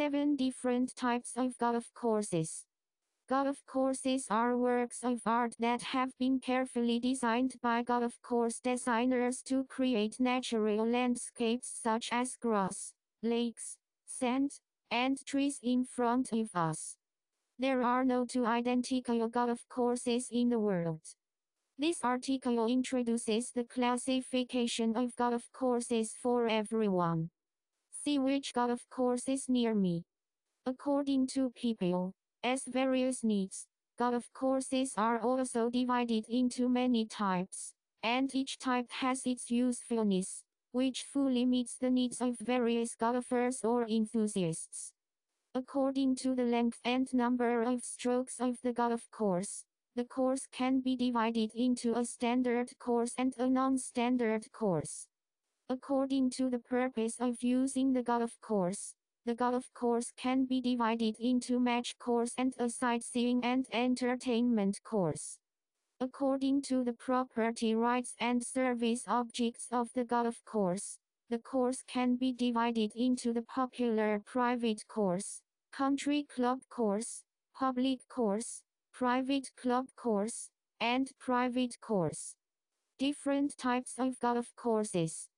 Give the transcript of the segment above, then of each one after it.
Seven different types of golf courses. Golf courses are works of art that have been carefully designed by golf course designers to create natural landscapes such as grass, lakes, sand, and trees in front of us. There are no two identical golf courses in the world. This article introduces the classification of golf courses for everyone. See which golf course is near me. According to people, as various needs, golf courses are also divided into many types, and each type has its usefulness, which fully meets the needs of various golfers or enthusiasts. According to the length and number of strokes of the golf course, the course can be divided into a standard course and a non-standard course. According to the purpose of using the golf course, the golf course can be divided into match course and a sightseeing and entertainment course. According to the property rights and service objects of the golf course, the course can be divided into the popular private course, country club course, public course, private club course, and private course. Different types of golf courses.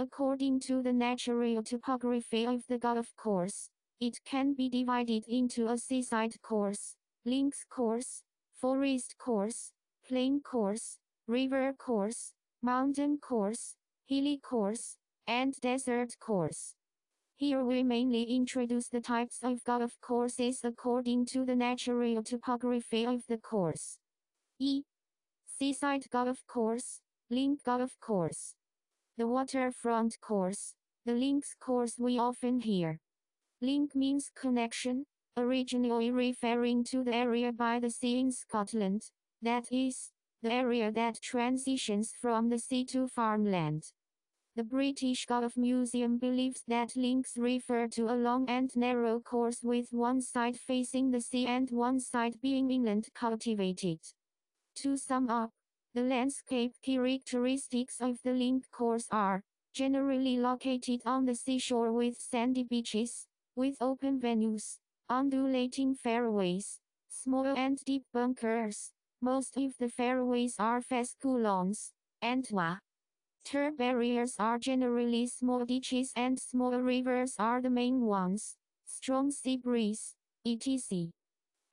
According to the natural topography of the golf course, it can be divided into a seaside course, links course, forest course, plain course, river course, mountain course, hilly course, and desert course. Here we mainly introduce the types of golf courses according to the natural topography of the course. E. Seaside golf course, link golf course. The waterfront course, the links course we often hear. Link means connection, originally referring to the area by the sea in Scotland, that is, the area that transitions from the sea to farmland. The British Golf Museum believes that links refer to a long and narrow course with one side facing the sea and one side being inland cultivated. To sum up, the landscape characteristics of the link course are generally located on the seashore with sandy beaches, with open venues, undulating fairways, small and deep bunkers. Most of the fairways are fescue lawns, and water barriers are generally small ditches and small rivers are the main ones. Strong sea breeze, etc.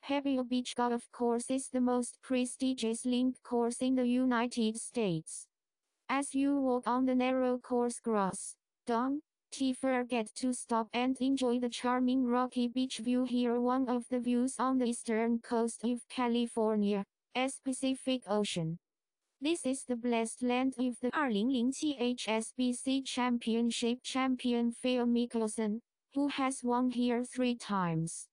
Pebble Beach Golf Course is the most prestigious link course in the United States. As you walk on the narrow course grass, don't forget to stop and enjoy the charming rocky beach view here one of the views on the eastern coast of California, as Pacific Ocean. This is the blessed land of the 2007 HSBC Championship champion Phil Mickelson, who has won here three times.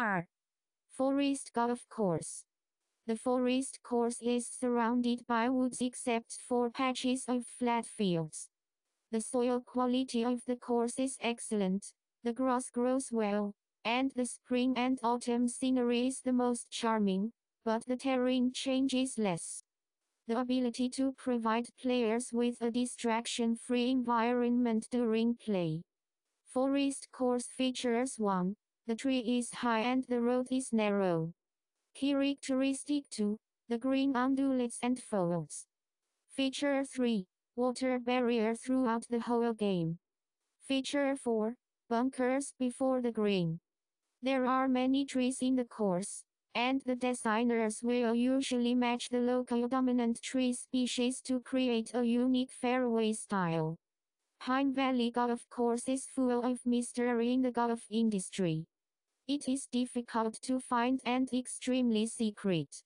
R. Forest Golf Course. The forest course is surrounded by woods except for patches of flat fields. The soil quality of the course is excellent, the grass grows well, and the spring and autumn scenery is the most charming, but the terrain changes less. The ability to provide players with a distraction-free environment during play. Forest course features 1. The tree is high and the road is narrow. Characteristic 2. The green undulates and folds. Feature 3. Water barrier throughout the whole game. Feature 4. Bunkers before the green. There are many trees in the course, and the designers will usually match the local dominant tree species to create a unique fairway style. Pine Valley Golf Course is full of mystery in the golf industry. It is difficult to find and extremely secret.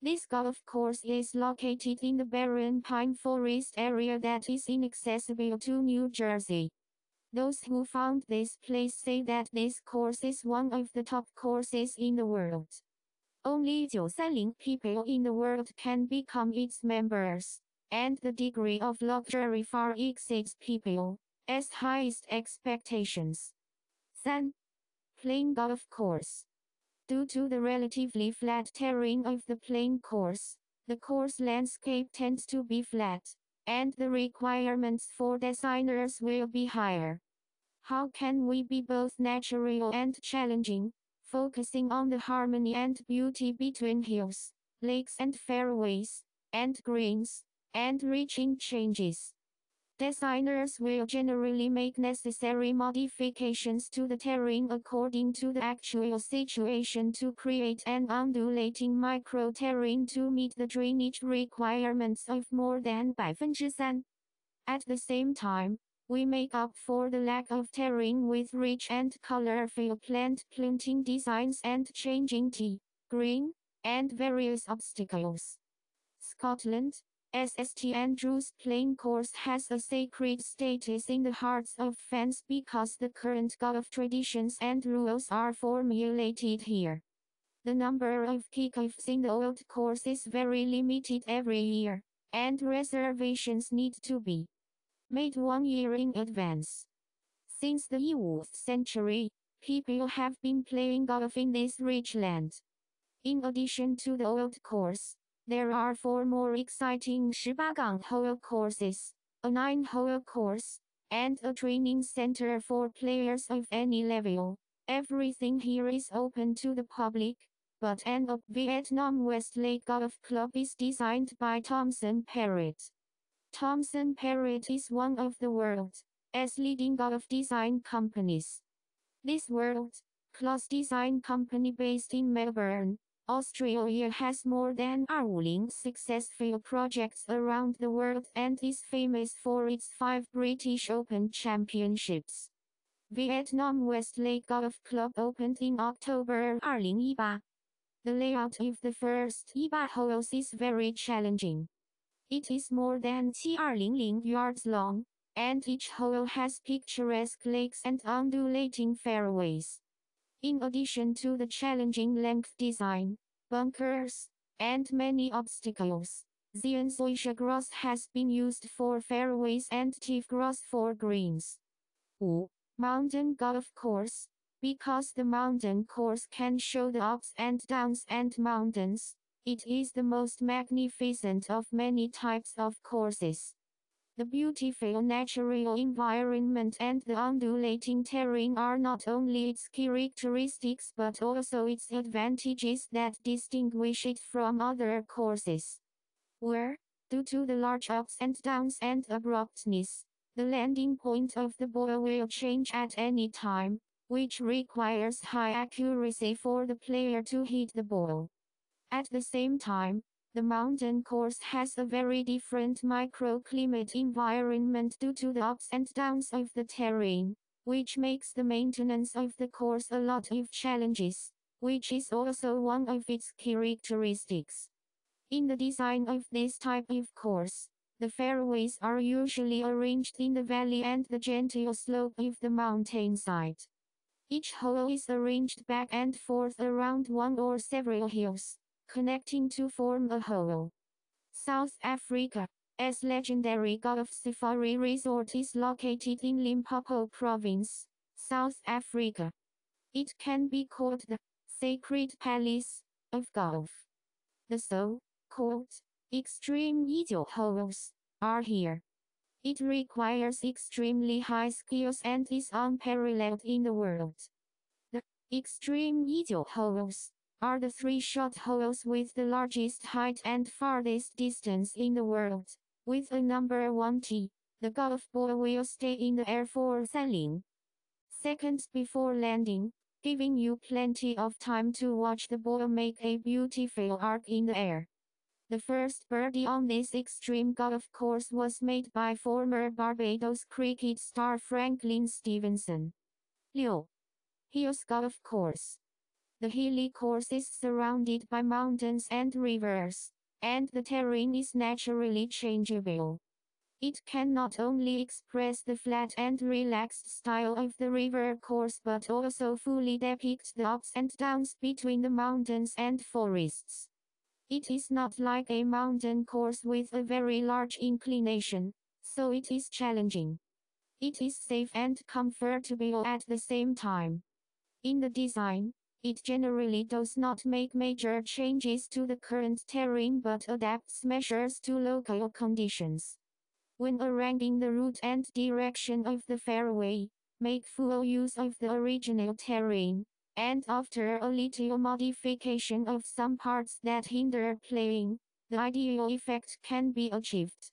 This golf course is located in the barren pine forest area that is inaccessible to New Jersey. Those who found this place say that this course is one of the top courses in the world. Only 930 people in the world can become its members, and the degree of luxury far exceeds people's highest expectations. 3. Plain golf course. Due to the relatively flat terrain of the plain course, the course landscape tends to be flat, and the requirements for designers will be higher. How can we be both natural and challenging, focusing on the harmony and beauty between hills, lakes and fairways, and greens, and reaching changes? Designers will generally make necessary modifications to the terrain according to the actual situation to create an undulating micro-terrain to meet the drainage requirements of more than 3%. At the same time, we make up for the lack of terrain with rich and colorful plant planting designs and changing tee, green, and various obstacles. Scotland, SST Andrews plain course has a sacred status in the hearts of fans because the current golf traditions and rules are formulated here. The number of kickoffs in the old course is very limited every year, and reservations need to be made one year in advance. Since the 15th century, people have been playing golf in this rich land. In addition to the old course, there are four more exciting 18 hole courses, a 9 hole course, and a training center for players of any level. Everything here is open to the public, but an up Vietnam Westlake Golf Club is designed by Thomson Perrett. Thomson Perrett is one of the world's leading golf design companies. This world-class design company based in Melbourne, Australia has more than 50 successful projects around the world and is famous for its five British Open championships. Vietnam Westlake Golf Club opened in October 2018. The layout of the first 18 holes is very challenging. It is more than 200 yards long, and each hole has picturesque lakes and undulating fairways. In addition to the challenging length design, bunkers, and many obstacles, the Enzoisha grass has been used for fairways and teeth grass for greens. 5. Mountain golf course. Because the mountain course can show the ups and downs and mountains, it is the most magnificent of many types of courses. The beautiful natural environment and the undulating terrain are not only its characteristics but also its advantages that distinguish it from other courses. Where, due to the large ups and downs and abruptness, the landing point of the ball will change at any time, which requires high accuracy for the player to hit the ball. At the same time, the mountain course has a very different microclimate environment due to the ups and downs of the terrain, which makes the maintenance of the course a lot of challenges, which is also one of its characteristics. In the design of this type of course, the fairways are usually arranged in the valley and the gentle slope of the mountainside. Each hole is arranged back and forth around one or several hills connecting to form a whole. South Africa, as legendary Golf Safari Resort is located in Limpopo Province, South Africa. It can be called the Sacred Palace of Golf. The so-called extreme ideal holes are here. It requires extremely high skills and is unparalleled in the world. The extreme ideal holes are the three shot holes with the largest height and farthest distance in the world. With a number 1 tee, the golf ball will stay in the air for 30 seconds before landing, giving you plenty of time to watch the ball make a beautiful arc in the air. The first birdie on this extreme golf course was made by former Barbados cricket star Franklyn Stephenson. 6. Hills Golf Course the hilly course is surrounded by mountains and rivers, and the terrain is naturally changeable. It can not only express the flat and relaxed style of the river course but also fully depict the ups and downs between the mountains and forests. It is not like a mountain course with a very large inclination, so it is challenging. It is safe and comfortable at the same time. In the design, it generally does not make major changes to the current terrain but adapts measures to local conditions. When arranging the route and direction of the fairway, make full use of the original terrain, and after a little modification of some parts that hinder playing, the ideal effect can be achieved.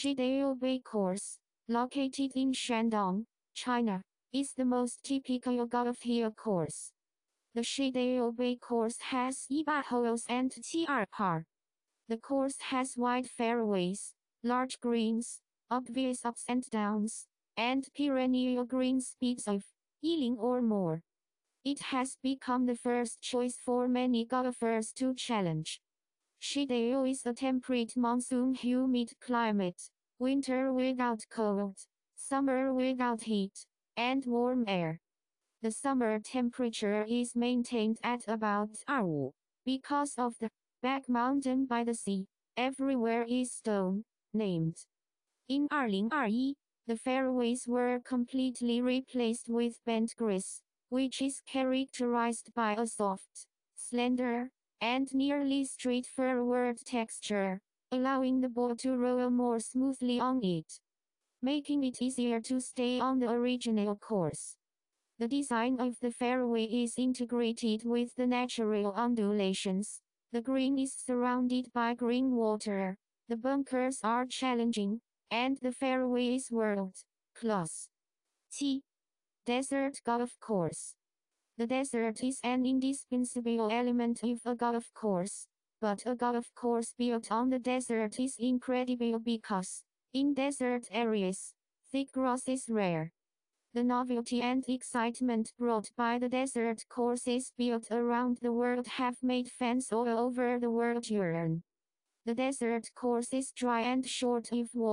Shidao Bay Course, located in Shandong, China, is the most typical golf hill course. The Shidao Bay Course has 100 holes and 7 par. The course has wide fairways, large greens, obvious ups and downs, and perennial green speeds of 10 or more. It has become the first choice for many golfers to challenge. Shidao is a temperate monsoon humid climate, winter without cold, summer without heat, and warm air. The summer temperature is maintained at about 25. Because of the back mountain by the sea, everywhere is stone, named. In 2021, the fairways were completely replaced with bent grass, which is characterized by a soft, slender, and nearly straightforward texture, allowing the ball to roll more smoothly on it, making it easier to stay on the original course. The design of the fairway is integrated with the natural undulations. The green is surrounded by green water. The bunkers are challenging, and the fairway is world class. T. Desert Golf Course. The desert is an indispensable element of a golf course, but a golf course built on the desert is incredible because, in desert areas, thick grass is rare. The novelty and excitement brought by the desert courses built around the world have made fans all over the world yearn. The desert course is dry and short of water.